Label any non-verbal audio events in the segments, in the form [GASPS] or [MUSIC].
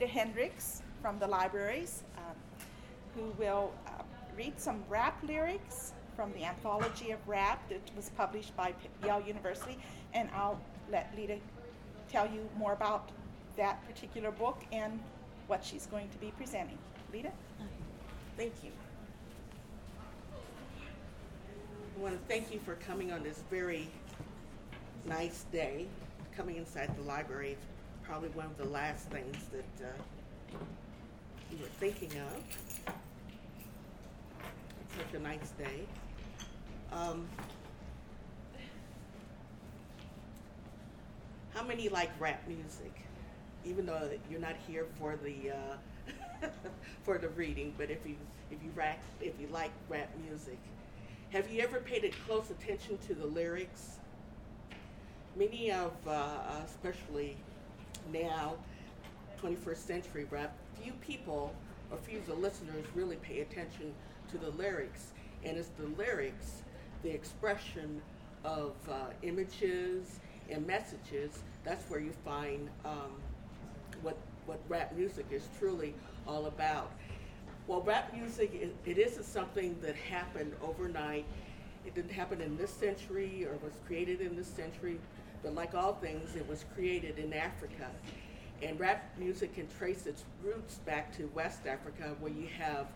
Leta Hendricks from the libraries, um, who will uh, read some rap lyrics from the anthology of rap that was published by Yale University, and I'll let Leta tell you more about that particular book and what she's going to be presenting. Leta? Thank you. I want to thank you for coming on this very nice day. Coming inside the library is probably one of the last things that uh, you were thinking of. It's such a nice day. Um, how many like rap music? Even though you're not here for the uh, [LAUGHS] for the reading, but if you if you rap if you like rap music, have you ever paid close attention to the lyrics? Many of, uh, especially now, 21st century rap, few people or few of the listeners really pay attention to the lyrics, and it's the lyrics the expression of uh, images and messages, that's where you find um, what what rap music is truly all about. Well, rap music it, it isn't something that happened overnight. It didn't happen in this century or was created in this century, but like all things, it was created in Africa. And rap music can trace its roots back to West Africa, where you have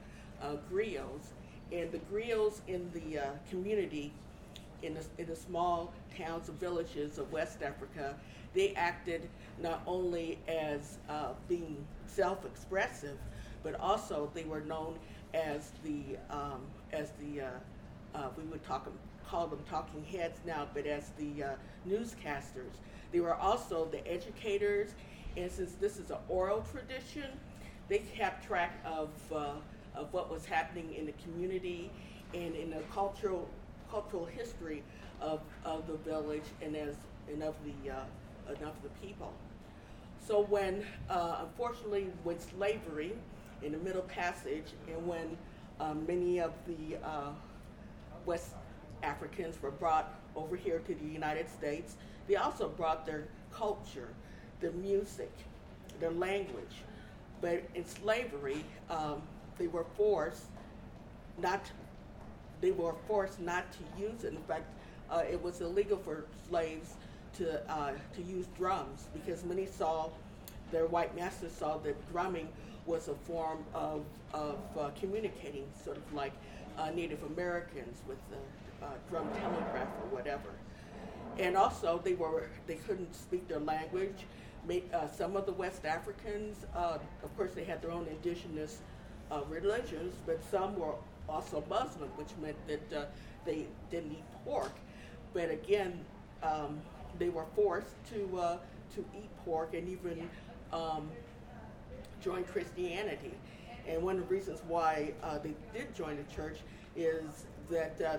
uh, griots and the griots in the uh, community, in the, in the small towns and villages of West Africa, they acted not only as uh, being self-expressive, but also they were known as the um, as the uh, uh, we would talk call them talking heads now, but as the uh, newscasters. They were also the educators, and since this is an oral tradition, they kept track of uh, of what was happening in the community and in the cultural cultural history of, of the village and as and of the uh, and of the people. So when uh, unfortunately with slavery in the Middle Passage and when um, many of the uh, West Africans were brought over here to the United States, they also brought their culture, their music, their language. But in slavery, um, they were forced not they were forced not to use it. In fact, uh, it was illegal for slaves to uh, to use drums because many saw their white masters saw that drumming was a form of of uh, communicating, sort of like uh, Native Americans with the uh, drum telegraph or whatever. And also, they were they couldn't speak their language. Uh, some of the West Africans, of course, they had their own indigenous uh, religions, but some were also Muslim, which meant that uh, they didn't eat pork. But again, um, they were forced to uh, to eat pork and even um, join Christianity. And one of the reasons why uh, they did join the church is that uh,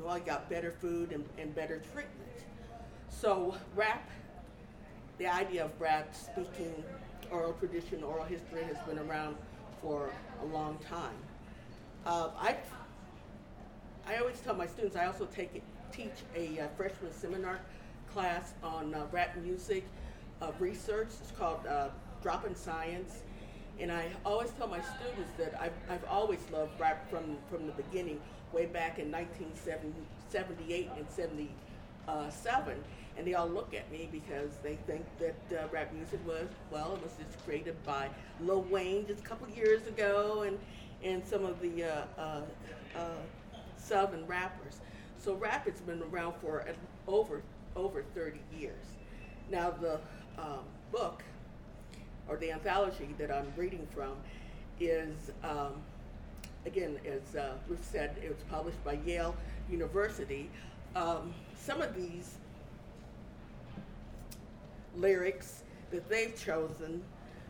well, I got better food and, and better treatment. So rap, the idea of rap, speaking oral tradition, oral history has been around for a long time. Uh, I, I always tell my students, I also take teach a uh, freshman seminar class on uh, rap music uh, research. It's called uh, Drop in Science. And I always tell my students that I've, I've always loved rap from, from the beginning, way back in 1978 and 77 and they all look at me because they think that uh, rap music was well, it was just created by Lil Wayne just a couple years ago, and and some of the uh, uh, uh, southern rappers. So rap has been around for over over 30 years. Now the um, book or the anthology that I'm reading from is. Um, again, as uh, Ruth said, it was published by Yale University. Um, some of these lyrics that they've chosen,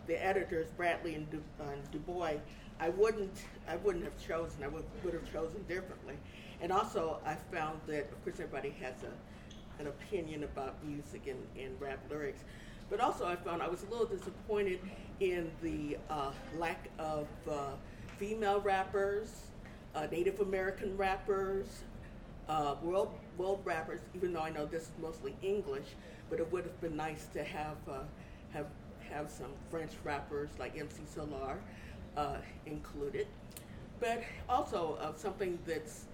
the editors Bradley and Du, uh, DuBois, I wouldn't I wouldn't have chosen. I would, would have chosen differently. And also, I found that of course everybody has a an opinion about music and, and rap lyrics, but also I found I was a little disappointed in the uh, lack of uh, female rappers, uh, Native American rappers, uh, world world rappers. Even though I know this is mostly English, but it would have been nice to have uh, have have some French rappers like MC Solaar uh, included, but also uh, something that's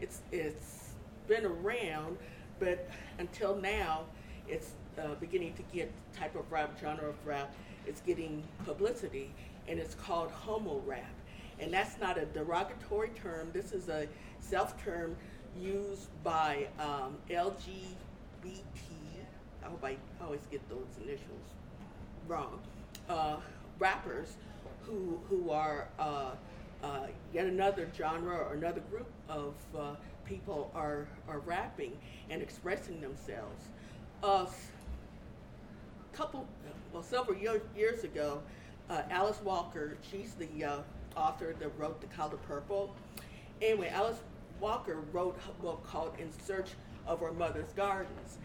it's it's been around, but until now, it's uh, beginning to get type of rap genre of rap. It's getting publicity, and it's called homo rap, and that's not a derogatory term. This is a self term used by um, LGBT. I hope I always get those initials wrong. Uh, rappers who who are uh, uh, yet another genre or another group of uh, people are are rapping and expressing themselves. A couple, well, several year, years ago, uh, Alice Walker, she's the uh, author that wrote The Color Purple. Anyway, Alice Walker wrote a book called In Search of Our Mother's Gardens.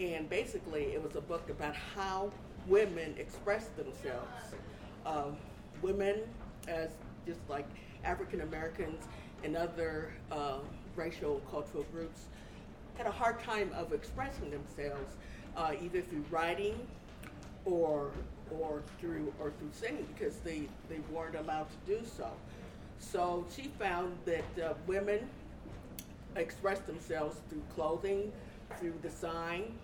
And basically, it was a book about how women express themselves. Um, women, as just like African Americans and other uh, racial cultural groups, had a hard time of expressing themselves, uh, either through writing or or through or through singing because they, they weren't allowed to do so. So she found that uh, women express themselves through clothing, through design,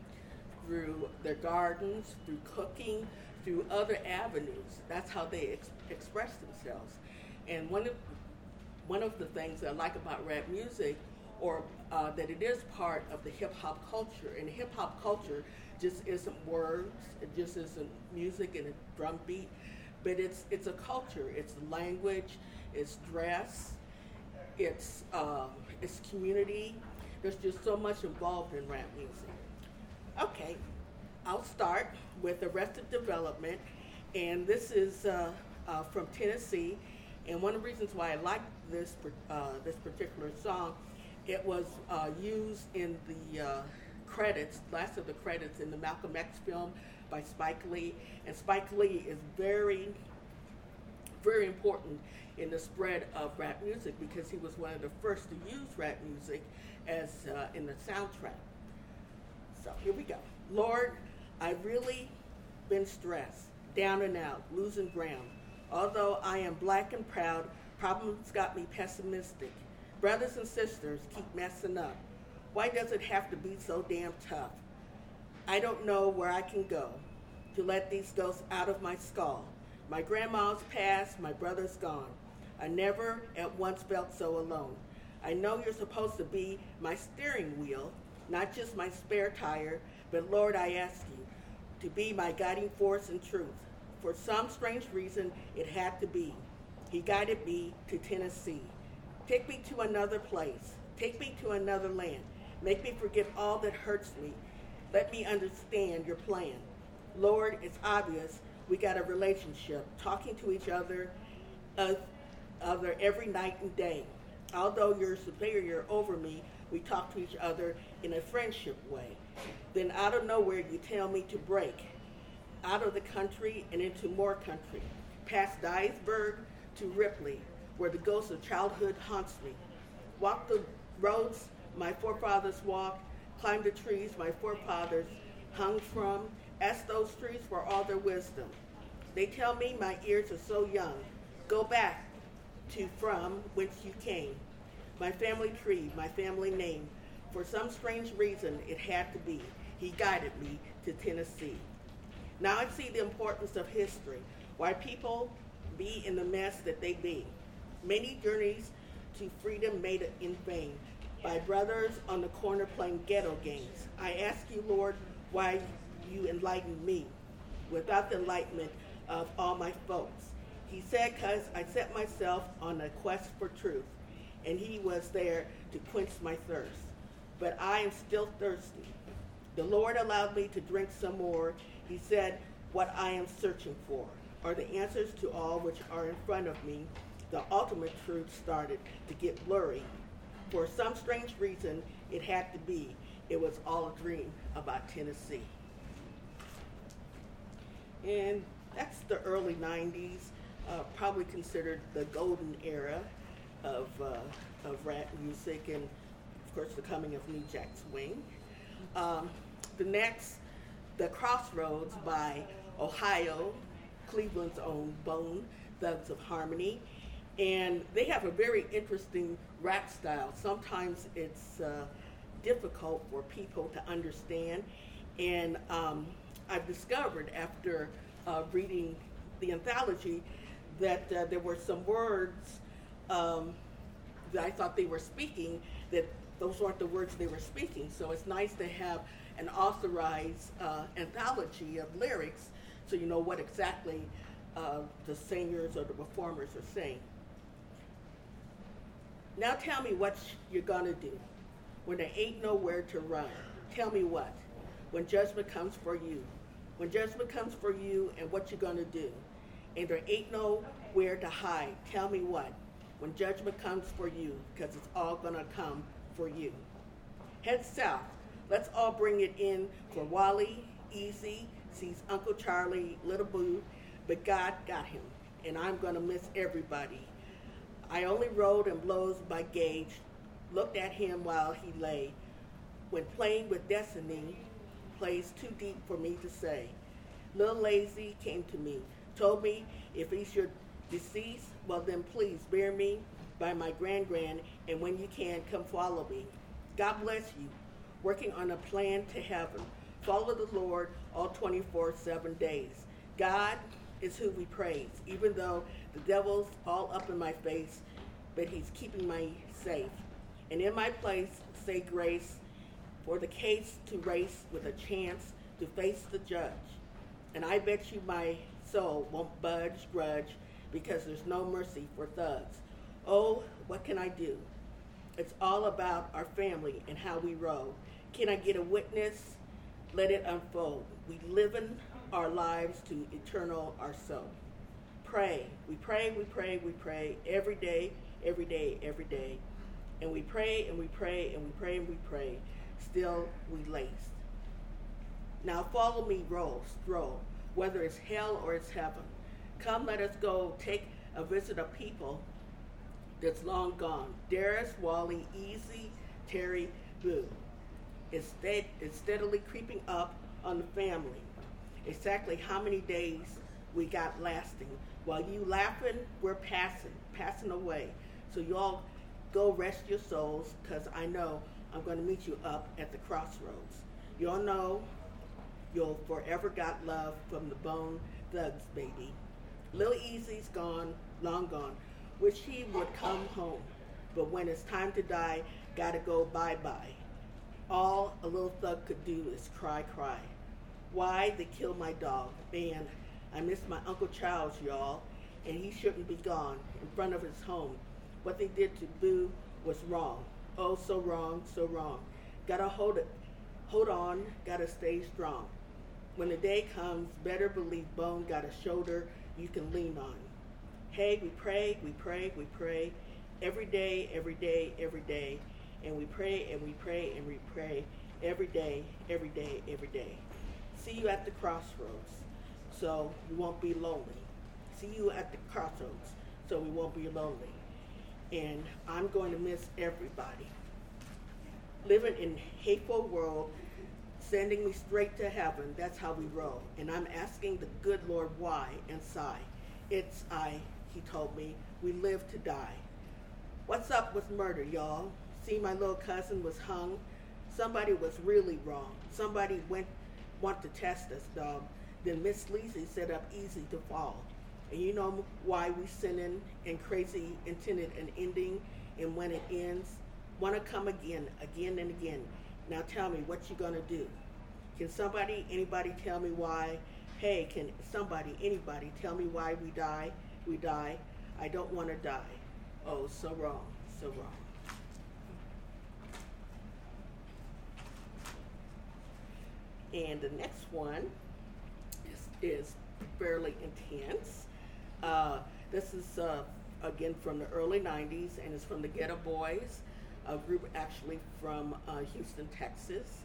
through their gardens, through cooking, through other avenues. That's how they ex- express themselves. And one of one of the things that I like about rap music, or uh, that it is part of the hip hop culture. And hip hop culture just isn't words, it just isn't music and a drum beat, but it's it's a culture. It's language, it's dress, it's um, it's community. There's just so much involved in rap music. Okay, I'll start with Arrested Development, and this is uh, uh, from Tennessee. And one of the reasons why I like this uh, this particular song, it was uh, used in the uh, credits, last of the credits in the Malcolm X film by Spike Lee. And Spike Lee is very, very important in the spread of rap music because he was one of the first to use rap music as uh, in the soundtrack. So here we go. Lord, I've really been stressed, down and out, losing ground. Although I am black and proud, problems got me pessimistic. Brothers and sisters keep messing up. Why does it have to be so damn tough? I don't know where I can go to let these ghosts out of my skull. My grandma's passed, my brother's gone. I never at once felt so alone. I know you're supposed to be my steering wheel, not just my spare tire, but Lord, I ask you to be my guiding force and truth. For some strange reason, it had to be. He guided me to Tennessee. Take me to another place. Take me to another land. Make me forget all that hurts me. Let me understand your plan. Lord, it's obvious we got a relationship, talking to each other, uh, other every night and day. Although you're superior over me, we talk to each other in a friendship way. Then out of nowhere, you tell me to break out of the country and into more country, past Dyersburg to Ripley, where the ghost of childhood haunts me. Walk the roads my forefathers walked, climbed the trees my forefathers hung from, ask those trees for all their wisdom. They tell me my ears are so young. Go back to from whence you came. My family tree, my family name. For some strange reason, it had to be. He guided me to Tennessee. Now I see the importance of history, why people be in the mess that they be. Many journeys to freedom made it in vain by brothers on the corner playing ghetto games. I ask you, Lord, why you enlighten me without the enlightenment of all my folks. He said, because I set myself on a quest for truth, and he was there to quench my thirst. But I am still thirsty. The Lord allowed me to drink some more. He said, What I am searching for are the answers to all which are in front of me. The ultimate truth started to get blurry for some strange reason, it had to be. It was all a dream about Tennessee. And that's the early 90s, uh, probably considered the golden era of, uh, of rap music and, of course, the coming of New Jack Swing. Um, the next, The Crossroads by Ohio, Cleveland's own Bone Thugs of Harmony. And they have a very interesting rap style. Sometimes it's uh, difficult for people to understand. And um, I've discovered after uh, reading the anthology that uh, there were some words um, that I thought they were speaking that those weren't the words they were speaking. So it's nice to have an authorized uh, anthology of lyrics so you know what exactly uh, the singers or the performers are saying. Now tell me what you're going to do when there ain't nowhere to run. Tell me what. When judgment comes for you. When judgment comes for you and what you're going to do. And there ain't nowhere to hide. Tell me what. When judgment comes for you, because it's all going to come for you. Head south. Let's all bring it in for Wally, Eazy, sees Uncle Charlie, Little Boo, but God got him, and I'm going to miss everybody. I only rode and blows by gauge, looked at him while he lay. When playing with destiny plays too deep for me to say. Little Layzie came to me, told me if he's your deceased, well then please bear me by my grand grand, and when you can, come follow me. God bless you. Working on a plan to heaven. Follow the Lord all 24 7 days. God is who we praise, even though the devil's all up in my face, but he's keeping me safe. And in my place, say grace for the case to race with a chance to face the judge. And I bet you my soul won't budge, grudge, because there's no mercy for thugs. Oh, what can I do? It's all about our family and how we roll. Can I get a witness? Let it unfold. We live in our lives to eternal our soul. Pray. We pray, we pray, we pray every day, every day, every day. And we pray and we pray and we pray and we pray. Still we laced. Now follow me, roll, stroll, whether it's hell or it's heaven. Come, let us go take a visit of people that's long gone. Darius, Wally, Eazy, Terry, Boo. It's, it's steadily creeping up on the family. Exactly how many days we got lasting. While you laughing, we're passing, passing away. So you all go rest your souls, because I know I'm going to meet you up at the crossroads. You all know you'll forever got love from the bone thugs, baby. Lil Eazy's gone, long gone. Wish he would come home. But when it's time to die, gotta go bye bye. All a little thug could do is cry, cry. Why they kill my dog? Man, I miss my Uncle Charles, y'all, and he shouldn't be gone in front of his home. What they did to Boo was wrong. Oh, so wrong, so wrong. Gotta hold it, hold on, gotta stay strong. When the day comes, better believe Bone got a shoulder you can lean on. Hey, we pray, we pray, we pray every day, every day, every day. And we pray and we pray and we pray every day, every day, every day. See you at the crossroads so we won't be lonely. See you at the crossroads so we won't be lonely. And I'm going to miss everybody. Living in hateful world, sending me straight to heaven, that's how we roll. And I'm asking the good Lord why and sigh. It's I he told me. We live to die. What's up with murder, y'all? See, my little cousin was hung. Somebody was really wrong. Somebody went want to test us, dog. Then Miss Lizzie set up easy to fall. And you know why we sinning and crazy intended an ending, and when it ends, want to come again, again and again. Now tell me what you gonna do. Can somebody, anybody tell me why? Hey, can somebody, anybody tell me why we die? we die. I don't want to die. Oh, so wrong, so wrong. And the next one is, fairly intense. Uh, this is, uh, again, from the early 90s, and it's from the Geto Boys, a group actually from uh, Houston, Texas.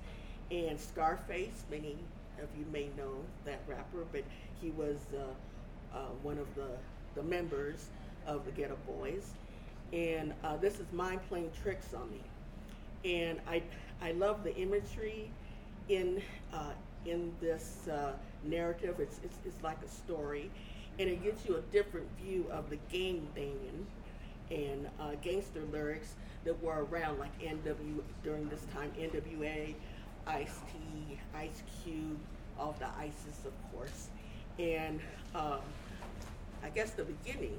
And Scarface, many of you may know that rapper, but he was uh, uh, one of the the members of the Geto Boys, and uh, this is Mind Playing Tricks on Me, and I I love the imagery in in this narrative. It's, it's, it's like a story, and it gives you a different view of the gang banging and uh, gangster lyrics that were around, like NW during this time, NWA, Ice T, Ice Cube, all the ISIS, of course, and um, I guess the beginning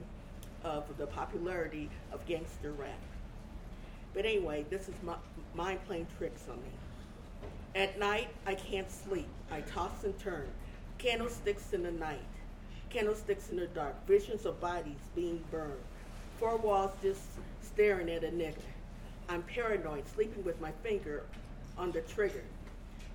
of the popularity of gangster rap. But anyway, this is my mind playing tricks on me. At night, I can't sleep. I toss and turn. Candlesticks in the night, candlesticks in the dark, visions of bodies being burned. Four walls just staring at a nigger. I'm paranoid, sleeping with my finger on the trigger.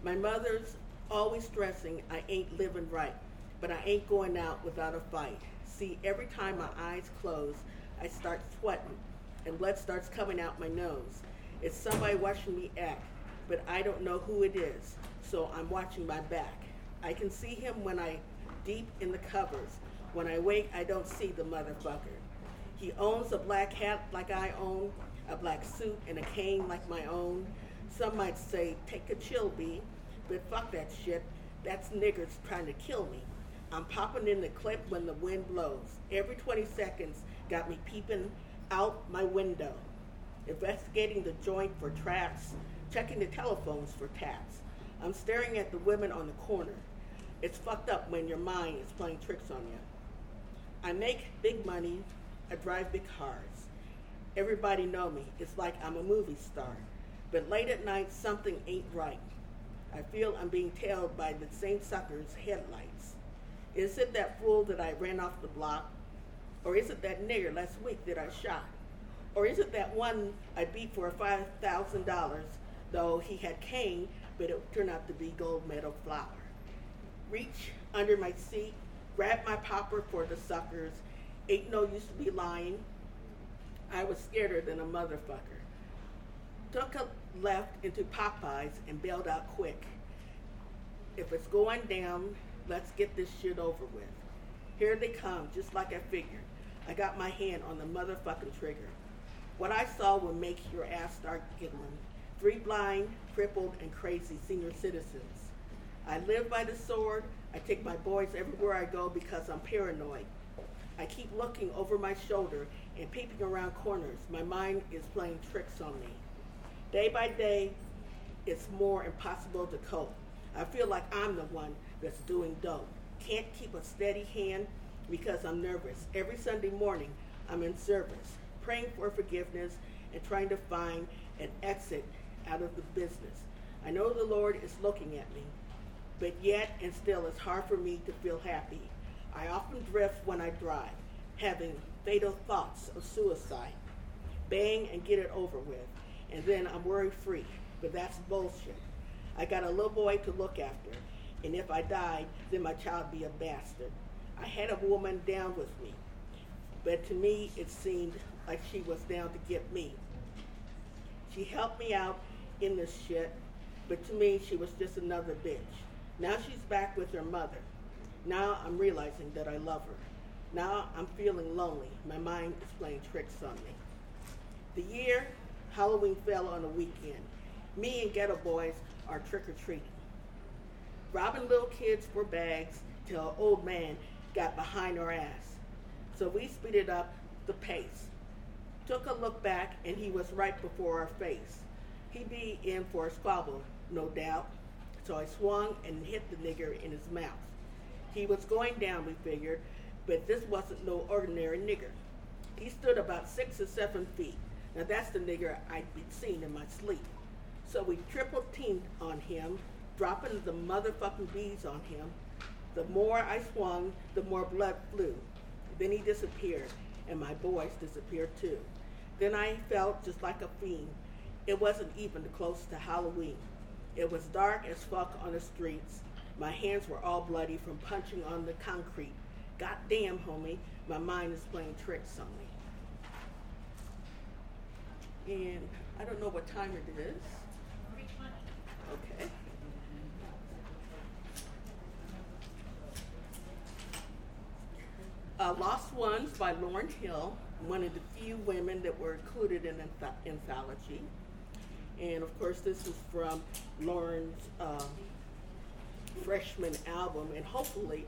My mother's always stressing I ain't living right, but I ain't going out without a fight. See, every time my eyes close, I start sweating and blood starts coming out my nose. It's somebody watching me act, but I don't know who it is, so I'm watching my back. I can see him when I deep in the covers. When I wake, I don't see the motherfucker. He owns a black hat like I own, a black suit and a cane like my own. Some might say, take a chill, B, but fuck that shit. That's niggers trying to kill me. I'm popping in the clip when the wind blows. Every 20 seconds got me peeping out my window, investigating the joint for traps, checking the telephones for taps. I'm staring at the women on the corner. It's fucked up when your mind is playing tricks on you. I make big money. I drive big cars. Everybody know me. It's like I'm a movie star. But late at night, something ain't right. I feel I'm being tailed by the same sucker's headlights. Is it that fool that I ran off the block? Or is it that nigger last week that I shot? Or is it that one I beat for $5,000, though he had cane, but it turned out to be gold medal flour? Reach under my seat, grab my popper for the suckers. Ain't no use to be lying. I was scareder than a motherfucker. Took a left into Popeyes and bailed out quick. If it's going down, let's get this shit over with. Here they come, just like I figured. I got my hand on the motherfucking trigger. What I saw will make your ass start giggling. Three blind, crippled, and crazy senior citizens. I live by the sword. I take my boys everywhere I go because I'm paranoid. I keep looking over my shoulder and peeping around corners. My mind is playing tricks on me. Day by day, it's more impossible to cope. I feel like I'm the one that's doing dope. Can't keep a steady hand because I'm nervous. Every Sunday morning, I'm in service, praying for forgiveness and trying to find an exit out of the business. I know the Lord is looking at me, but yet and still it's hard for me to feel happy. I often drift when I drive, having fatal thoughts of suicide. Bang and get it over with, and then I'm worry free. But that's bullshit. I got a little boy to look after, and if I died, then my child be a bastard. I had a woman down with me, but to me it seemed like she was down to get me. She helped me out in this shit, but to me she was just another bitch. Now she's back with her mother. Now I'm realizing that I love her. Now I'm feeling lonely. My mind is playing tricks on me. The year Halloween fell on a weekend. Me and Geto Boys are trick or treating, robbing little kids for bags till an old man got behind our ass. So we speeded up the pace. Took a look back, and he was right before our face. He'd be in for a squabble, no doubt. So I swung and hit the nigger in his mouth. He was going down, we figured, but this wasn't no ordinary nigger. He stood about six or seven feet. Now that's the nigger I'd seen in my sleep. So we triple teamed on him, dropping the motherfucking bees on him. The more I swung, the more blood flew. Then he disappeared, and my boys disappeared too. Then I felt just like a fiend. It wasn't even close to Halloween. It was dark as fuck on the streets. My hands were all bloody from punching on the concrete. God damn, homie, my mind is playing tricks on me. And I don't know what time it is. Okay. Uh, Lost Ones by Lauryn Hill, one of the few women that were included in the anthology. And of course, this is from Lauryn's uh, freshman album, and hopefully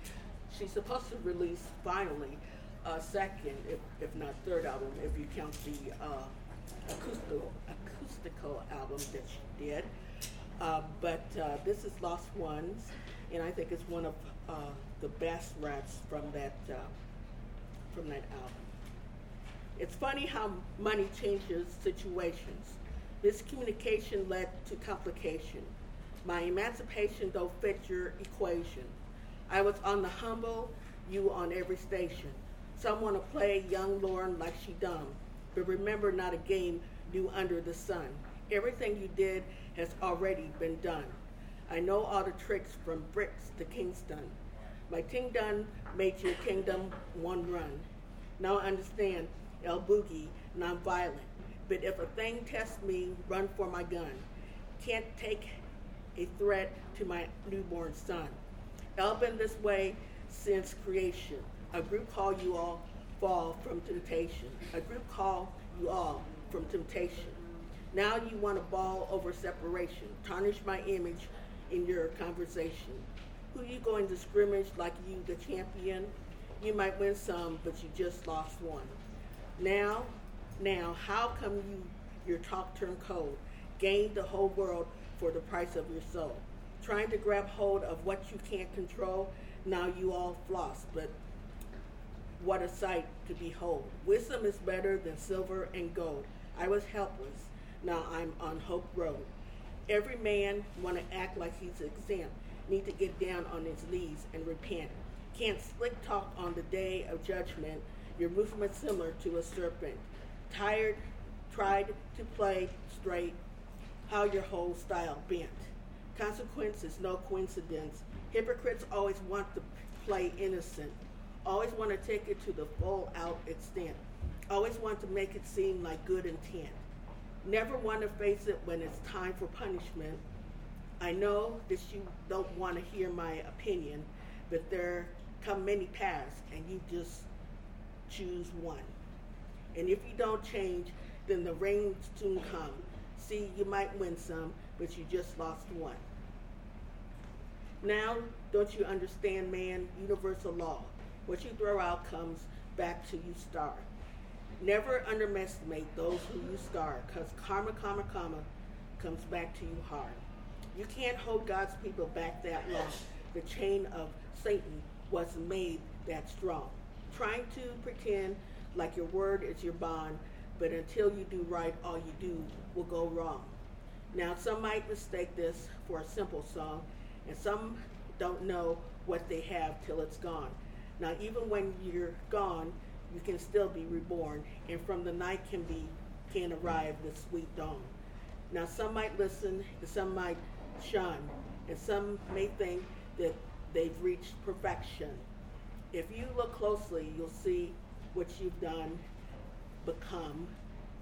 she's supposed to release finally a second, if, if not third album, if you count the uh, acoustical, acoustical album that she did. Uh, but uh, this is Lost Ones, and I think it's one of uh, the best raps from that uh, from that album. It's funny how money changes situations. Miscommunication led to complication. My emancipation don't fit your equation. I was on the humble, you on every station. Some want to play young Lauryn like she dumb, but remember not a game new under the sun. Everything you did has already been done. I know all the tricks from bricks to Kingston. My kingdom made your kingdom one run. Now I understand L Boogie, nonviolent. But if a thing tests me, run for my gun. Can't take a threat to my newborn son. El been this way since creation. A group call you all fall from temptation. A group call you all from temptation. Now you want to ball over separation, tarnish my image in your conversation. Who you going to scrimmage like you the champion? You might win some, but you just lost one. Now, now, how come you your talk turned cold? Gained the whole world for the price of your soul. Trying to grab hold of what you can't control, now you all floss, but what a sight to behold. Wisdom is better than silver and gold. I was helpless, now I'm on Hope Road. Every man want to act like he's exempt, need to get down on his knees and repent. Can't slick talk on the day of judgment, your movement similar to a serpent. Tired, tried to play straight, how your whole style bent. Consequence is no coincidence. Hypocrites always want to play innocent, always want to take it to the full out extent, always want to make it seem like good intent. Never want to face it when it's time for punishment. I know that you don't want to hear my opinion, but there come many paths, and you just choose one. And if you don't change, then the rain soon come. See, you might win some, but you just lost one. Now, don't you understand, man? Universal law. What you throw out comes back to you star. Never underestimate those who you scar, because karma, karma, karma comes back to you hard. You can't hold God's people back that long. The chain of Satan was made that strong. Trying to pretend like your word is your bond, but until you do right, all you do will go wrong. Now, some might mistake this for a simple song, and some don't know what they have till it's gone. Now, even when you're gone, you can still be reborn, and from the night can be can arrive the sweet dawn. Now, some might listen, and some might shun, and some may think that they've reached perfection. If you look closely, you'll see what you've done become,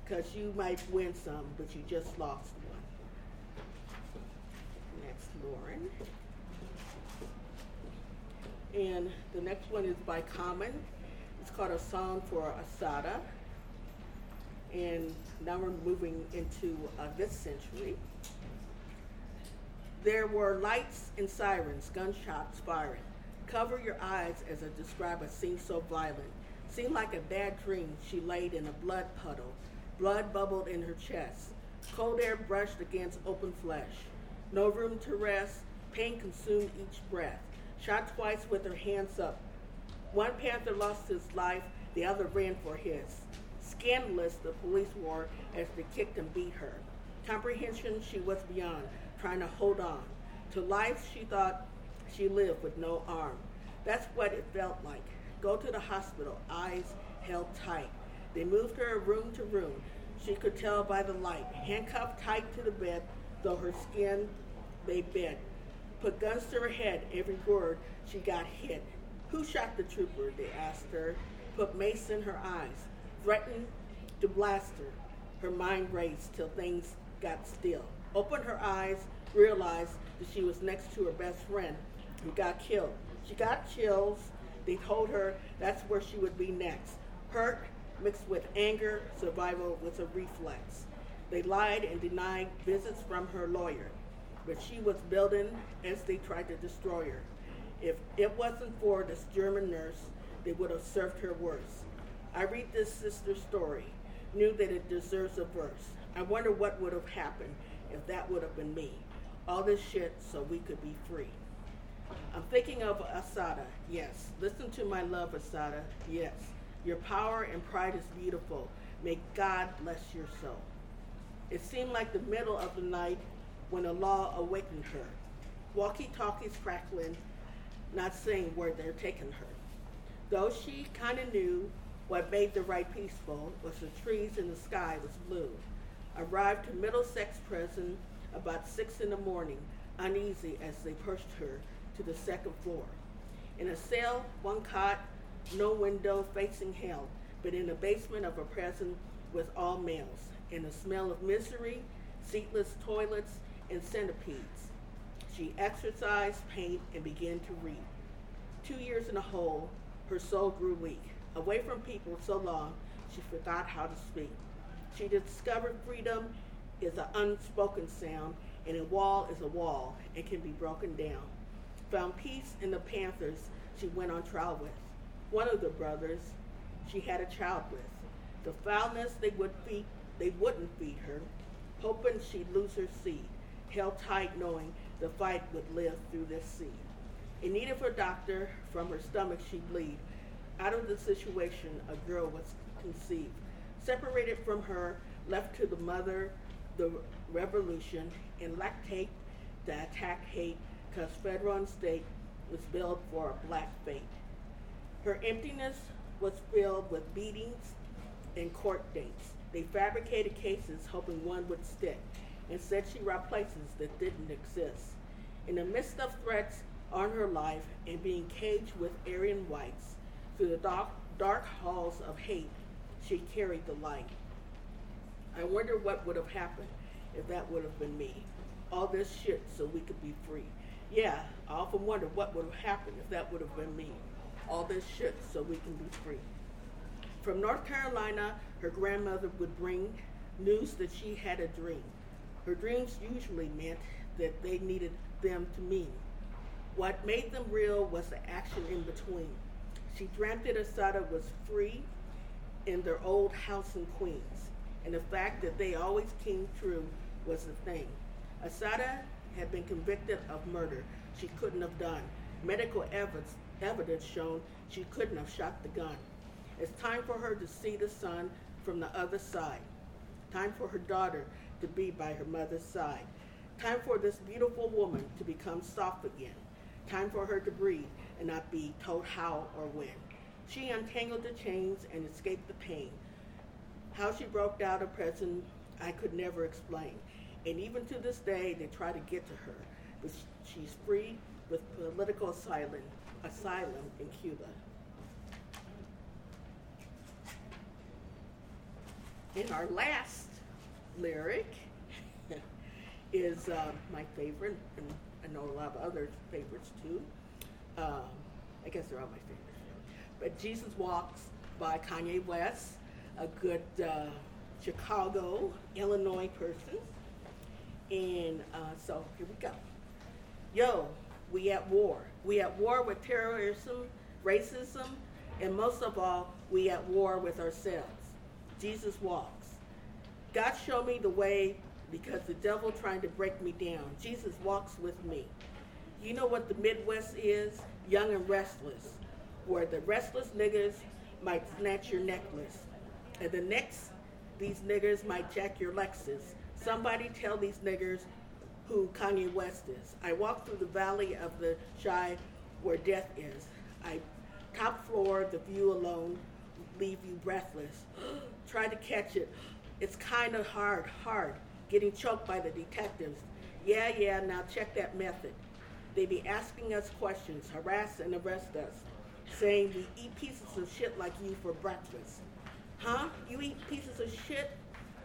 because you might win some, but you just lost one. Next, Lauryn. And the next one is by Common. It's called A Song for Assata. And now we're moving into uh, this century. There were lights and sirens, gunshots firing. Cover your eyes as I describe a scene so violent. Seemed like a bad dream. She laid in a blood puddle. Blood bubbled in her chest. Cold air brushed against open flesh. No room to rest. Pain consumed each breath. Shot twice with her hands up. One panther lost his life, the other ran for his. Scandalous, the police were as they kicked and beat her. Comprehension she was beyond, trying to hold on. To life she thought she lived with no arm. That's what it felt like. Go to the hospital, eyes held tight. They moved her room to room. She could tell by the light. Handcuffed tight to the bed, though her skin they bent. Put guns to her head, every word she got hit. Who shot the trooper? They asked her. Put mace in her eyes. Threatened to blast her. Her mind raced till things got still. Opened her eyes, realized that she was next to her best friend who got killed. She got chills. They told her that's where she would be next. Hurt mixed with anger, survival was a reflex. They lied and denied visits from her lawyer but she was building as they tried to destroy her. If it wasn't for this German nurse, they would have served her worse. I read this sister's story, knew that it deserves a verse. I wonder what would have happened if that would have been me. All this shit so we could be free. I'm thinking of Assata. yes. Listen to my love, Assata. yes. Your power and pride is beautiful. May God bless your soul. It seemed like the middle of the night when a law awakened her. Walkie talkies crackling, not saying where they're taking her. Though she kind of knew what made the ride peaceful was the trees and the sky was blue. Arrived to Middlesex prison about six in the morning, uneasy as they pushed her to the second floor. In a cell, one cot, no window facing hell, but in the basement of a prison with all males, and the smell of misery, seatless toilets, and centipedes. She exercised, paint, and began to read. Two years in a hole, her soul grew weak. Away from people so long, she forgot how to speak. She discovered freedom is an unspoken sound, and a wall is a wall and can be broken down. Found peace in the Panthers she went on trial with. One of the brothers she had a child with. The foulness they would feed, they wouldn't feed her, hoping she'd lose her seed, held tight knowing the fight would live through this seed. In need of a doctor, from her stomach she'd bleed. Out of the situation, a girl was conceived. Separated from her, left to the mother, the revolution, and lactate the attack hate, cause federal and state was built for a black fate. Her emptiness was filled with beatings and court dates. They fabricated cases hoping one would stick and said she robbed places that didn't exist. In the midst of threats on her life and being caged with Aryan whites, through the dark, dark halls of hate, she carried the light. I wonder what would have happened if that would have been me. All this shit so we could be free. Yeah, I often wonder what would have happened if that would have been me. All this shit so we can be free. From North Carolina, her grandmother would bring news that she had a dream. Her dreams usually meant that they needed them to mean. What made them real was the action in between. She dreamt that Assata was free in their old house in Queens, and the fact that they always came true was the thing. Assata had been convicted of murder she couldn't have done. Medical evidence, evidence shown she couldn't have shot the gun. It's time for her to see the sun from the other side. Time for her daughter to be by her mother's side. Time for this beautiful woman to become soft again. Time for her to breathe and not be told how or when. She untangled the chains and escaped the pain. How she broke out of prison, I could never explain. And even to this day, they try to get to her. But she's free with political asylum, asylum in Cuba. And our last lyric [LAUGHS] is uh, my favorite, and I know a lot of other favorites too. Um, I guess they're all my favorites. But Jesus Walks by Kanye West, a good uh, Chicago, Illinois person. And uh, so here we go. Yo, we at war. We at war with terrorism, racism, and most of all, we at war with ourselves. Jesus walks. God showed me the way because the devil trying to break me down. Jesus walks with me. You know what the Midwest is? Young and restless, where the restless niggers might snatch your necklace. And the next, these niggers might jack your Lexus. Somebody tell these niggers who Kanye West is. I walk through the valley of the shy where death is. I top floor, the view alone, leave you breathless. [GASPS] Try to catch it. It's kind of hard, hard, getting choked by the detectives. Yeah, yeah, now check that method. They be asking us questions, harass and arrest us, saying we eat pieces of shit like you for breakfast. Huh? You eat pieces of shit?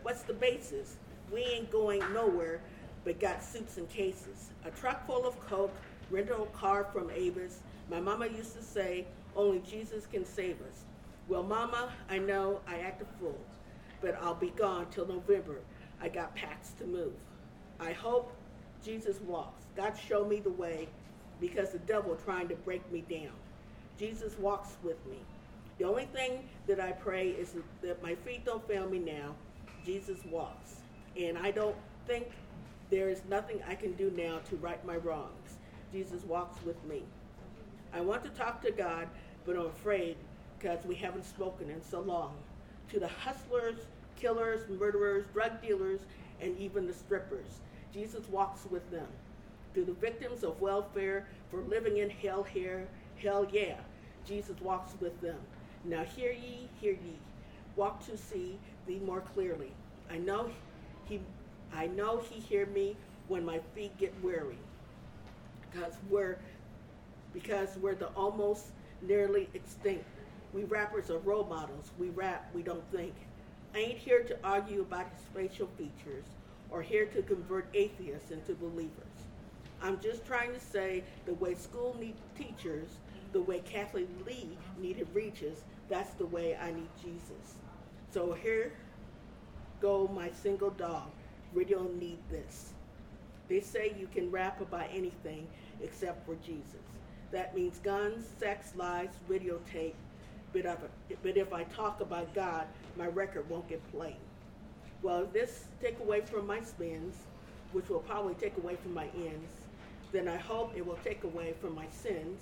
What's the basis? We ain't going nowhere, but got suits and cases. A truck full of coke, rental car from Avis. My mama used to say, only Jesus can save us. Well, mama, I know I act a fool, but I'll be gone till November. I got packs to move. I hope Jesus walks. God show me the way because the devil trying to break me down. Jesus walks with me. The only thing that I pray is that my feet don't fail me now. Jesus walks. And I don't think there is nothing I can do now to right my wrongs. Jesus walks with me. I want to talk to God, but I'm afraid because we haven't spoken in so long. To the hustlers, killers, murderers, drug dealers, and even the strippers, Jesus walks with them. To the victims of welfare for living in hell here, hell yeah, Jesus walks with them. Now hear ye, hear ye. Walk to see thee more clearly. I know he I know he hear me when my feet get weary. Because we're because we're the almost nearly extinct. We rappers are role models. We rap, we don't think. I ain't here to argue about his facial features or here to convert atheists into believers. I'm just trying to say the way school needs teachers, the way Kathie Lee needed Regis, that's the way I need Jesus. So here go my single dog. Radio need this. They say you can rap about anything except for Jesus. That means guns, sex, lies, videotape. But but if I talk about God, my record won't get played. Well, if this take away from my spins, which will probably take away from my ends, then I hope it will take away from my sins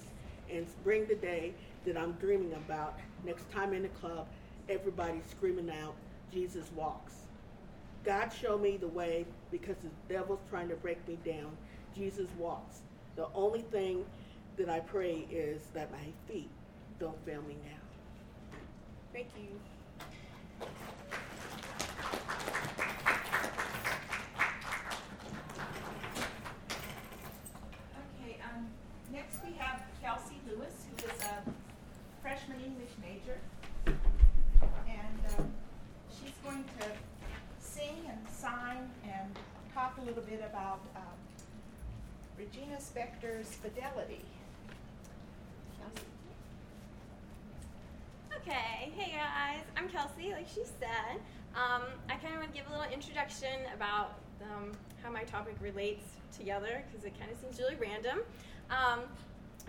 and bring the day that I'm dreaming about. Next time in the club, everybody screaming out, Jesus walks. God show me the way because the devil's trying to break me down. Jesus walks. The only thing that I pray is that my feet don't fail me now. Thank you. Okay, um, next we have Kelsey Lewis, who is a freshman English major. And um, she's going to sing and sign and talk a little bit about um, Regina Spektor's Fidelity. Kelsey? Okay, hey guys, I'm Kelsey, like she said. Um, I kind of want to give a little introduction about um, how my topic relates together because it kind of seems really random. Um,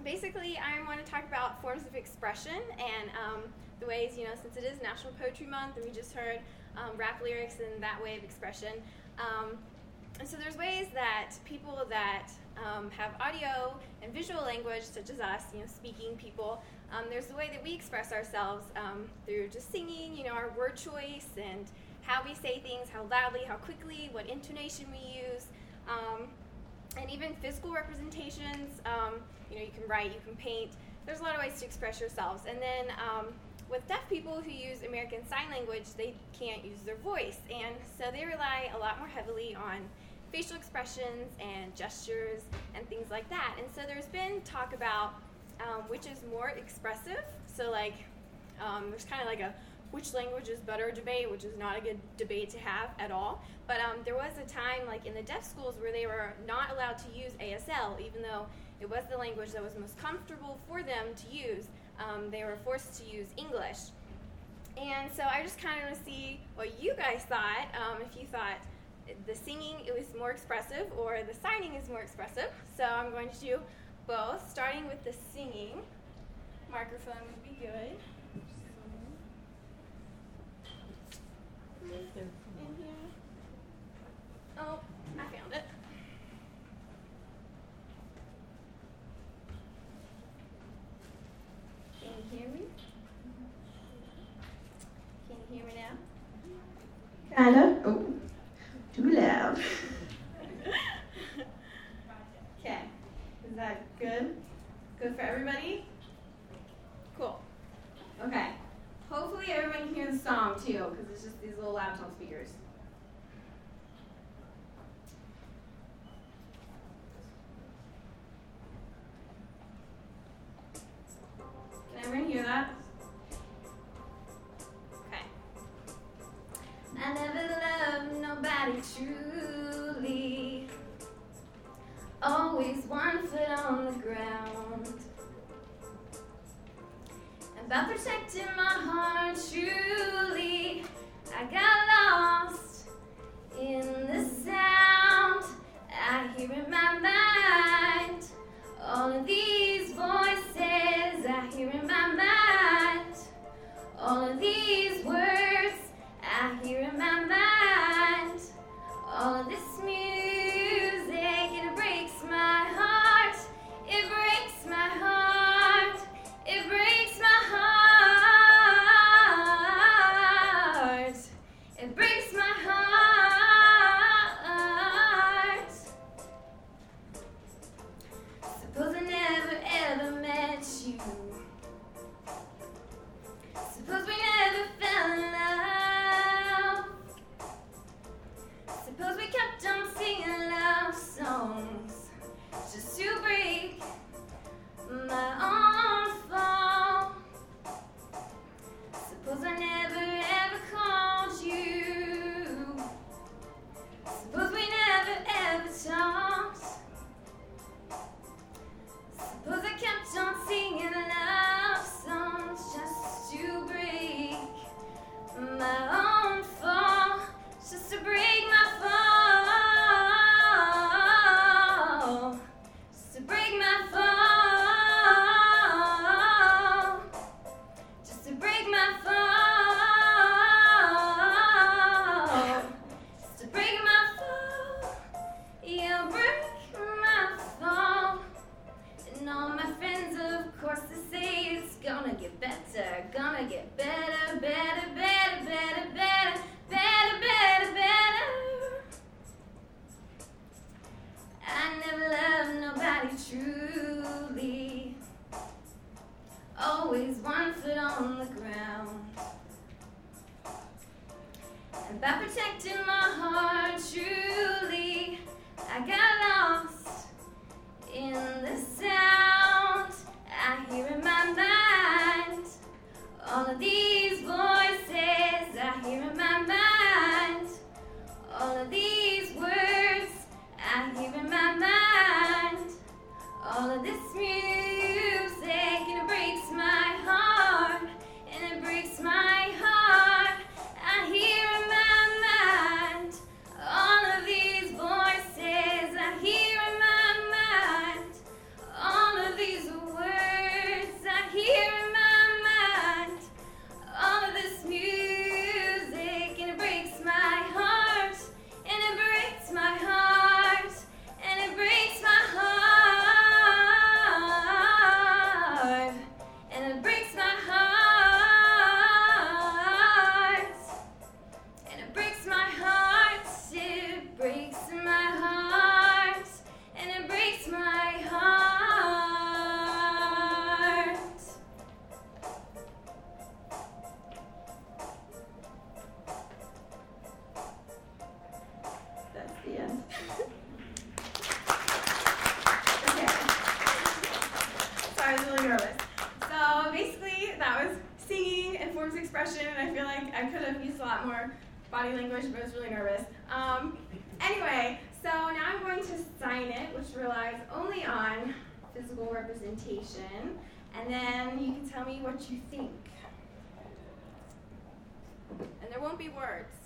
basically, I want to talk about forms of expression and um, the ways, you know, since it is National Poetry Month we just heard um, rap lyrics and that way of expression. Um, and so there's ways that people that um, have audio and visual language, such as us, you know, speaking people, um, there's the way that we express ourselves um, through just singing, you know, our word choice and how we say things, how loudly, how quickly, what intonation we use, um, and even physical representations. Um, you know, you can write, you can paint. There's a lot of ways to express yourselves. And then um, with deaf people who use American Sign Language, they can't use their voice, and so they rely a lot more heavily on facial expressions and gestures and things like that. And so there's been talk about um, which is more expressive. So like um, there's kind of like a which language is better debate, which is not a good debate to have at all. But um, there was a time like in the deaf schools where they were not allowed to use ASL, even though it was the language that was most comfortable for them to use. Um, they were forced to use English. And so I just kind of want to see what you guys thought. Um, if you thought the singing it was more expressive or the signing is more expressive. So I'm going to do both, starting with the singing. Microphone would be good. In here. Oh, I found it. Can you hear me? Mm-hmm. Can you hear me now? Kinda. Oh, too loud. Okay. Is that good? Good for everybody? Cool. Okay. Hopefully everyone can hear the song too, because it's just these little laptop speakers. Language, but I was really nervous. Um, anyway, so now I'm going to sign it, which relies only on physical representation, and then you can tell me what you think. And there won't be words.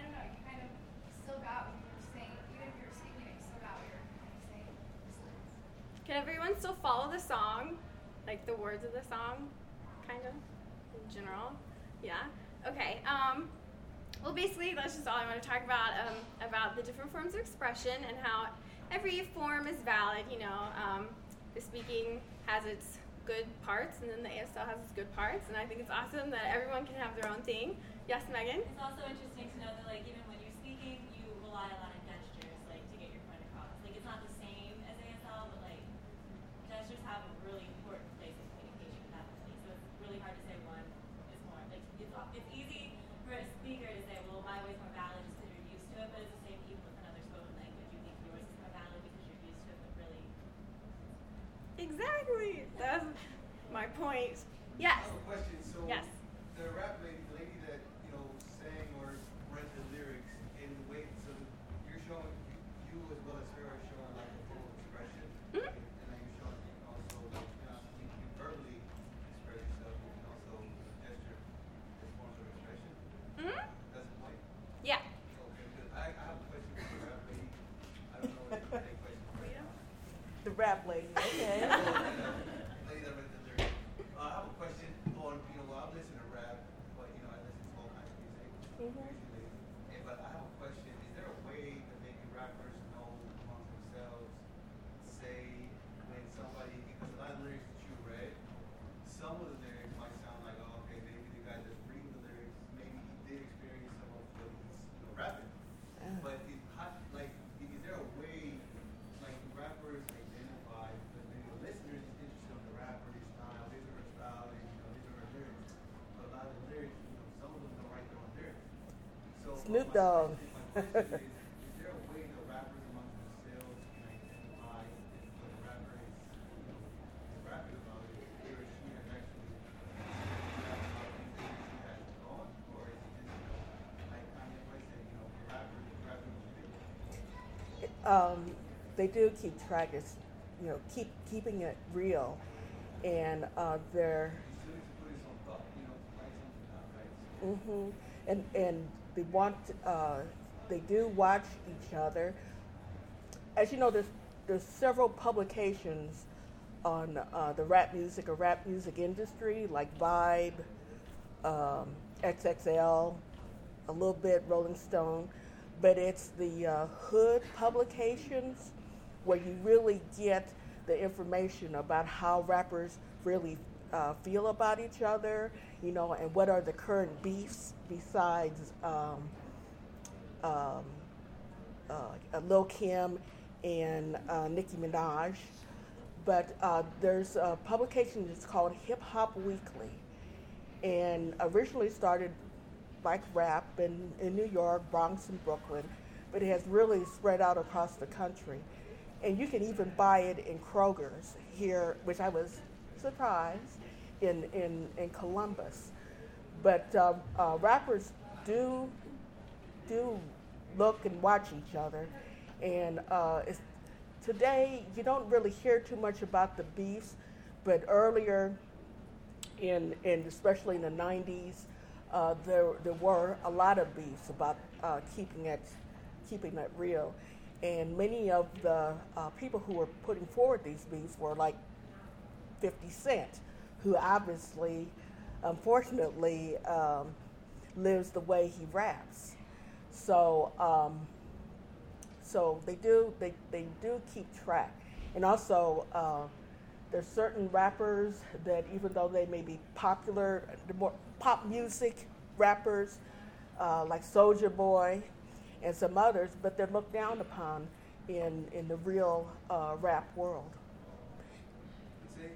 You were kind of still doubt with you saying. Can everyone still follow the song? Like the words of the song, kind of, in general? Yeah? Okay. Um, well, basically, that's just all I want to talk about um, about the different forms of expression and how every form is valid. You know, um, speaking has its good parts, and then the ASL has its good parts, and I think it's awesome that everyone can have their own thing. Yes, Megan. It's also interesting to know that like even when you're speaking, you rely a lot on gestures like to get your point across. Like it's not the same as ASL, but like gestures have a really important place in communication definitely. So it's really hard to say one is more like it's it's easy for a speaker to say, well, my way's more valid just because you're used to it, but it's the same even with another spoken language. You think yours is more valid because you're used to it, but really Exactly. That's my point. Yes. I have a question. So Yes. the rap lady, the lady that you know sang or read the lyrics in the way, so you're showing you, you as well as her are showing like a full expression, Mhm. and then you're showing also like you know you can verbally express yourself, you can also gesture as forms of expression. hmm That's the point. Yeah. Okay, good. I, I have a question for the rap lady. I don't know if it's question for her. The rap lady. Okay. Lady that read the lyrics. Uh, I have a question on, you know, well, I listen to rap, but, you know, I listen to all kinds of music usually. And, but I have a question. Is there a way that maybe rappers know among themselves, say, when somebody, because a lot of lyrics that you read, some of the lyrics might sound like, oh, okay, maybe the guy that's reading the lyrics, maybe he did experience some of what he's, you know, rapping. But is, how, like, is there a way, like, rappers identify, but maybe the listeners is interested in the rapper's style, his or her style, and, you know, his or her lyrics. But a lot of the lyrics, you know, some of them don't write their own lyrics. So Snoop my Dogg. question- My question is, is there a way the rappers among themselves can identify if what the rapper is, you know, is rapping about, if he or she has actually rapped about things that she has gone, or is it just, you know, like Kanye West said, you know, rappers, rapping what you Dogg. um, they do keep track. It's, you know, keep keeping it real, and uh, they're Still needs to put his own thought, you know, to write something down, right? hmm and and they want uh, they do watch each other. As you know, there's there's several publications on uh, the rap music or rap music industry, like Vibe, um, XXL, a little bit Rolling Stone, but it's the uh, Hood publications where you really get the information about how rappers really uh, feel about each other, you know, and what are the current beefs besides um, um, uh, Lil Kim and uh, Nicki Minaj. But uh, there's a publication that's called Hip Hop Weekly, and originally started like rap in, in New York, Bronx, and Brooklyn, but it has really spread out across the country. And you can even buy it in Kroger's here, which I was surprised, in, in, in Columbus. But um, uh, rappers do do look and watch each other, and uh, today you don't really hear too much about the beefs, but earlier in, in especially in the 90s, uh, there, there were a lot of beefs about uh, keeping it keeping it real, and many of the uh, people who were putting forward these beefs were like 50 Cent, who obviously, unfortunately, um, lives the way he raps. So, um, so they do they, they do keep track, and also uh, there's certain rappers that even though they may be popular, the more pop music rappers uh, like Soulja Boy and some others, but they're looked down upon in in the real uh, rap world. See,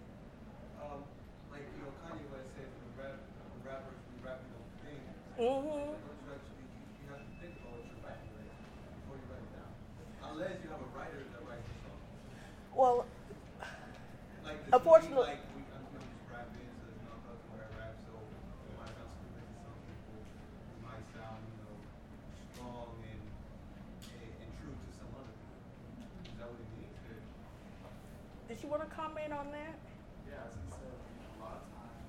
um, like, you know, Kanye West said, when rap, when rappers be rapping on things, Mm-hmm. don't you actually, you, you have to think about what you're rapping, right, before you write it Unless you have a writer that writes the song. Well, Like, Unfortunately- like, we, I'm gonna just rap in, so it's not talking where I rap, so it might sound stupid to some people. It might sound, you know, strong and, and, and true to some other people. Is that what it means? Or- did you want to comment on that? Yeah, as I said, a lot of times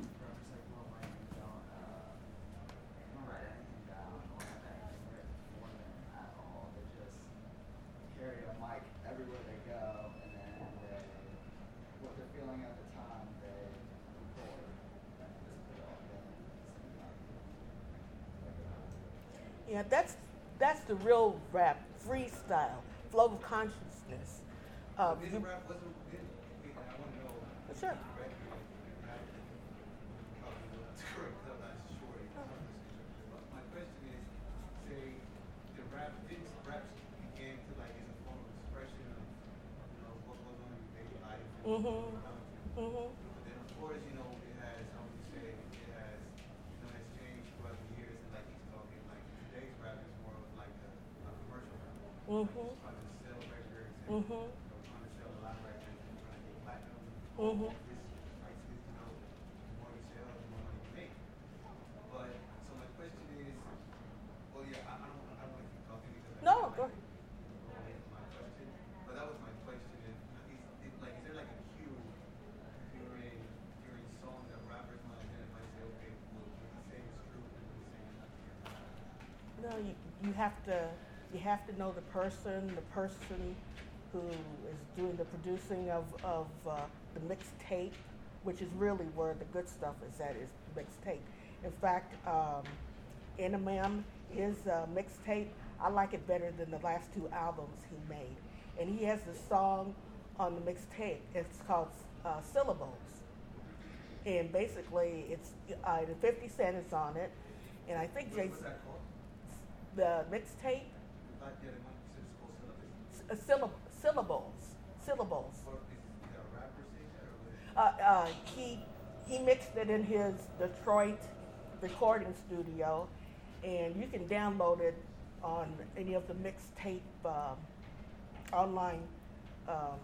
rappers like Lil Wayne don't, uh, don't write anything down or have anything written for them at all. They just carry a mic everywhere they go, and then they, what they're feeling at the time, they record and just put it all together and sing it out. Yeah, that's that's the real rap, freestyle, flow of consciousness. Uh, Is you- rap, is, I wanna know, Sure. correct me if you have it. Probably will, that's correct, I'm not sure. But My question is, say, the rap, didn't raps to like as a form of expression of, you know, what goes on in your daily life? and Mhm. around you? Mhm. But then of course, you know, it has, how would you say, it has, you know, has changed throughout the years, and like he's talking, like today's rap is more of like a, a commercial Mhm. Trying to sell records and, trying to sell a lot of records and trying to platinum. This so my question is, well, yeah, I, don't, want to keep talking because. I No, go ahead. Question, but that was my question, is, there like a during, that rappers might say, okay, true, and not? No, you, you have to you have to know the person, the person who is doing the producing of, of uh, the mixtape, which is really where the good stuff is at is mixtape. In fact, um, Eminem, his uh, mixtape, I like it better than the last two albums he made. And he has a song on the mixtape. It's called uh, Syllables. And basically, it's uh, 50 Cent is on it. And I think What- Jay What's the mixtape, Not yet, one, you said it's called syllabus. s- uh, syllab- syllables, syllables. Uh, uh, he he mixed it in his Detroit recording studio, and you can download it on any of the mixtape um, online um,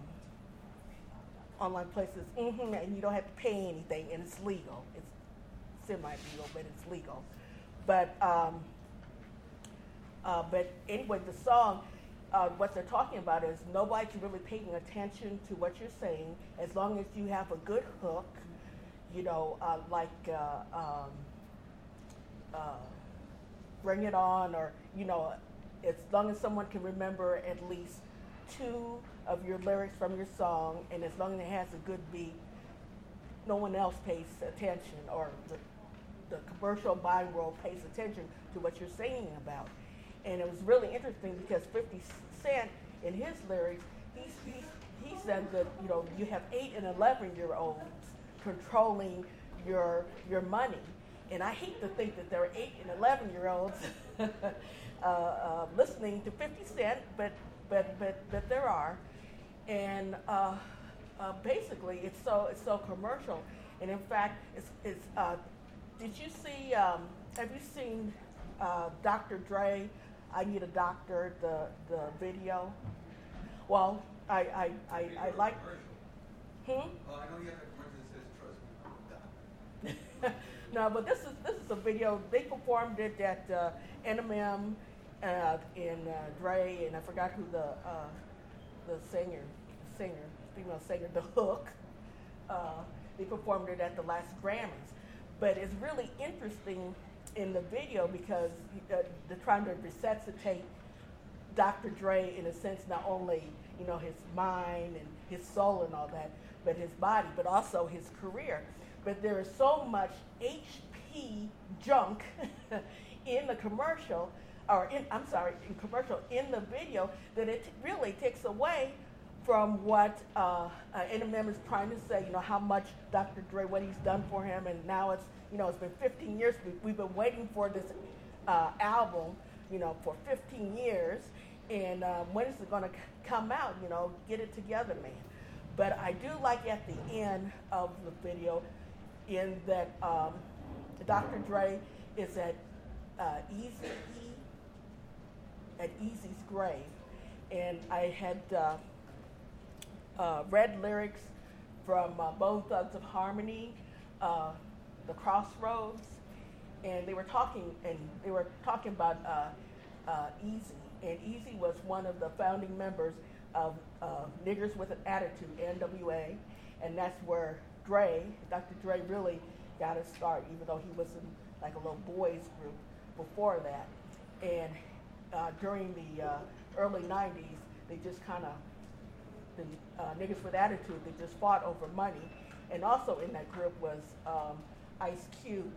online places, hmm and you don't have to pay anything, and it's legal. It's semi-legal, but it's legal. But um, uh, but anyway, the song, uh, what they're talking about is nobody's really paying attention to what you're saying as long as you have a good hook, you know, uh, like uh, um, uh, Bring It On, or, you know, as long as someone can remember at least two of your lyrics from your song, and as long as it has a good beat, no one else pays attention, or the, the commercial buying world pays attention to what you're singing about. And it was really interesting because 50 Cent, in his lyrics, he's, he's, he said that, you know, you have 8 and 11 year olds controlling your, your money. And I hate to think that there are 8 and 11 year olds [LAUGHS] uh, uh, listening to 50 Cent, but, but, but, but there are. And uh, uh, basically, it's so, it's so commercial. And in fact, it's, it's, uh, did you see, um, have you seen uh, Dr. Dre, I Need a Doctor, the, the video? Well, I, I, I, I like, hmm? Oh, I know you have a commercial that says, trust me, I'm a doctor. [LAUGHS] no, but this is this is a video. They performed it at uh, Eminem uh, and uh, Dre, and I forgot who the uh, the singer, singer, female singer, [LAUGHS] the Hook. Uh, they performed it at the last Grammys, but it's really interesting in the video because uh, they're trying to resuscitate Dr. Dre in a sense, not only you know his mind and his soul and all that, but his body, but also his career. But there is so much HP junk [LAUGHS] in the commercial, or in, I'm sorry, in commercial in the video that it really takes away from what uh, uh, Eminem is trying to say. You know how much Dr. Dre, what he's done for him, and now it's you know it's been 15 years. We, we've been waiting for this uh, album, you know, for 15 years, and uh, when is it going to come out? You know, get it together, man. But I do like at the end of the video, in that um, Dr. Dre is at uh, Easy E, at Eazy's grave, and I had uh, uh, read lyrics from uh, Bone Thugs of Harmony, uh, The Crossroads, and they were talking and they were talking about uh, uh, Eazy, and Eazy was one of the founding members of uh, Niggers with an Attitude (NWA), and that's where Dre, Dr. Dre, really got his start, even though he was in like a little boys group before that, and uh, during the uh, early '90s, they just kind of the uh, niggas with attitude they just fought over money, and also in that group was um, Ice Cube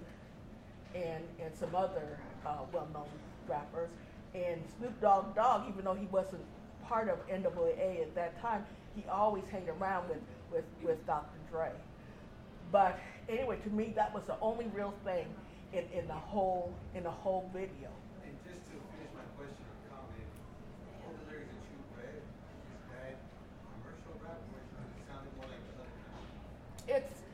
and and some other uh, well-known rappers, and Snoop Dogg Dogg, even though he wasn't part of NWA at that time, he always hanged around with with with Dr. Dre. But anyway, to me, that was the only real thing in, in the whole in the whole video. And just to finish my question or comment, all the lyrics that you read, is that commercial rap or it sounded more like other kind of It's it's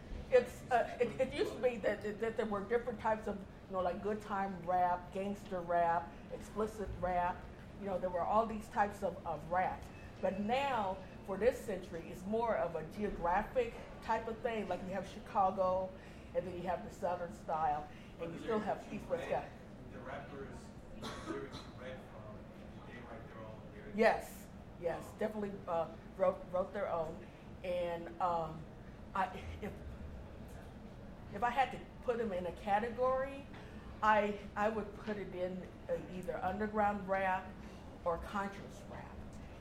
uh, it, it used to be that, that, there were different types of you know like good time rap, gangster rap, explicit rap. You know there were all these types of, of rap. But now for this century, it's more of a geographic type of thing. Like you have Chicago, and then you have the Southern style, and you still have East West. The rappers, lyrics you read from, they write their own lyrics. Yes, yes, definitely uh, wrote wrote their own, and um, I if if I had to put them in a category, I I would put it in uh, either underground rap or conscious rap.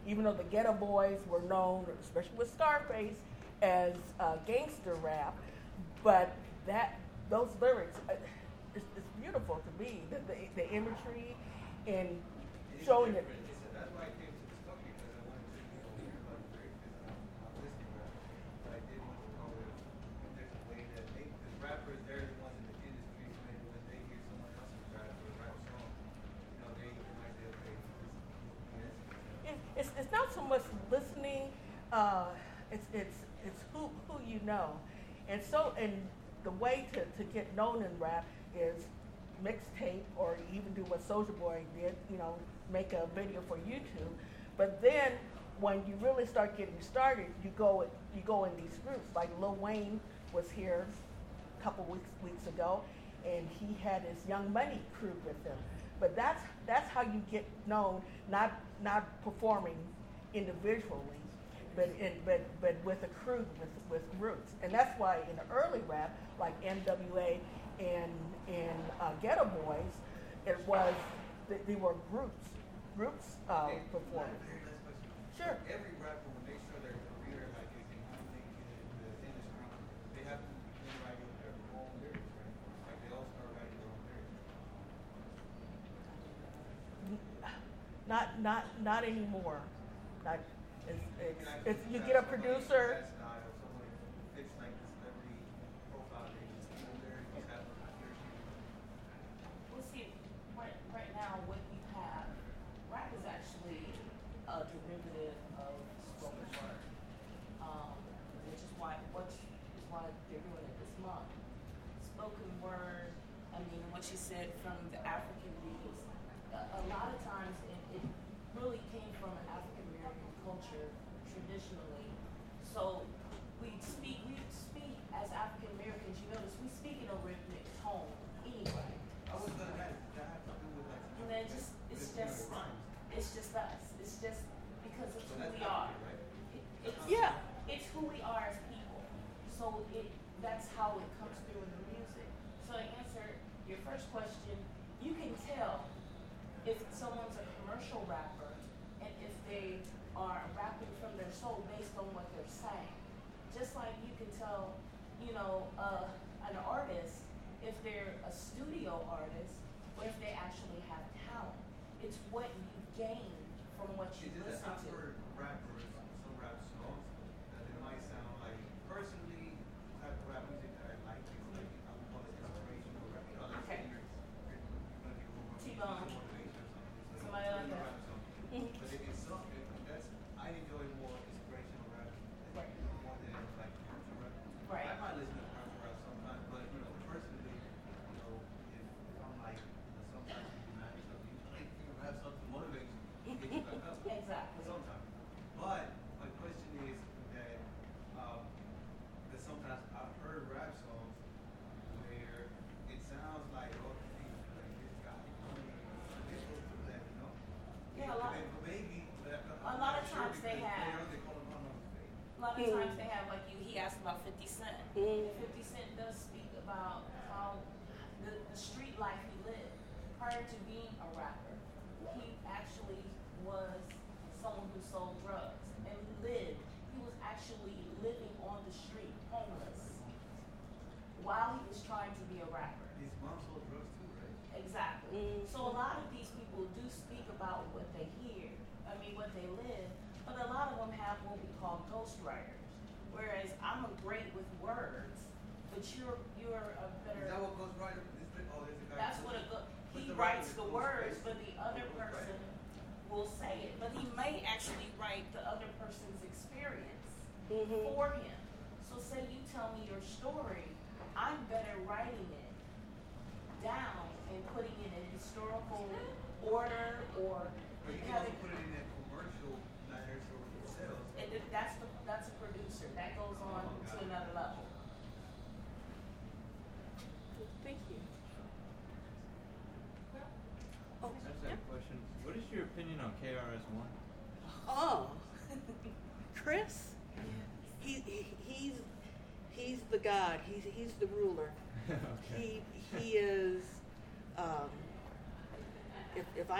Even though the Geto Boys were known, especially with Scarface, as uh, gangster rap, but that those lyrics, uh, it's, it's beautiful to me. The, the, the imagery and showing it. different. It's- that's why I came to this topic because I wanted to you know, hear about the lyrics because I'm not listening to rap. But I did want to know if, if there's a way that they, the rappers, they're the ones in the industry, so maybe when they hear someone else's rap or rap song, you know, they, they might say, okay, this, this, It, it's, not so much listening. Uh, it's it's it's who who you know, and so and the way to, to get known in rap is mixtape or even do what Soulja Boy did. You know, make a video for YouTube. But then when you really start getting started, you go you go in these groups. Like Lil Wayne was here a couple weeks weeks ago, and he had his Young Money crew with him. But that's that's how you get known, not not performing individually, but in, but but with a crew with with groups. And that's why in the early rap, like NWA and and uh, Geto Boys, it was they, they were groups groups uh, performing. Sure. Every rapper, when they show their career, like if they want to make it in the industry, they have to begin writing their own lyrics, right? Like they all start writing their own lyrics. Not not not anymore. Not it's, it's, it's you get a producer.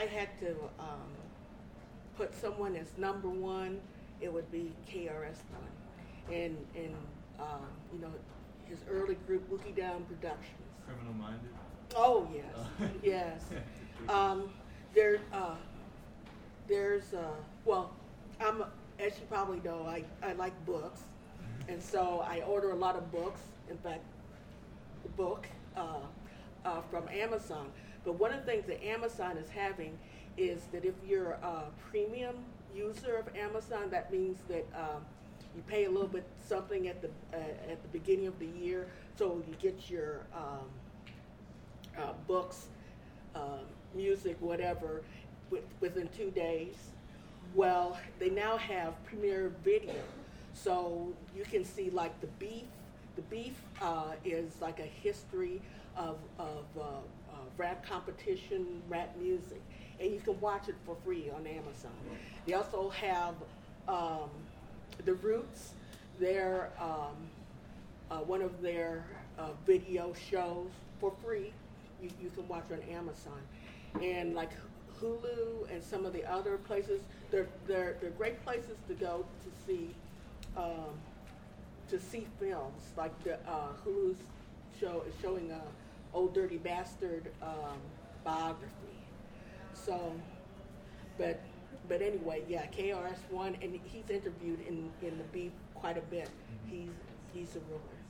I had to um, put someone as number one, it would be KRS One, and and um, you know his early group Boogie Down Productions. Criminal Minded. Oh yes, Oh. [LAUGHS] yes. [LAUGHS] Um, there, uh, there's, uh, well, I'm, as you probably know, I, I like books, and so I order a lot of books. In fact, the book uh, uh, from Amazon. But one of the things that Amazon is having is that if you're a premium user of Amazon, that means that um, you pay a little bit something at the uh, at the beginning of the year, so you get your um, uh, books, um, music, whatever, with, within two days. Well, they now have Premiere Video, so you can see like the beef. The beef uh, is like a history of of uh, uh, rap competition, rap music, and you can watch it for free on Amazon. They also have um, the Roots. They're um, uh, one of their uh, video shows for free. You, you can watch on Amazon, and like Hulu and some of the other places, they're they're, they're great places to go to see um, to see films. Like the uh, Hulu's show is showing a Old Dirty Bastard um, biography. So, but but anyway, yeah, KRS One, and he's interviewed in in the Beef quite a bit. He's he's a ruler.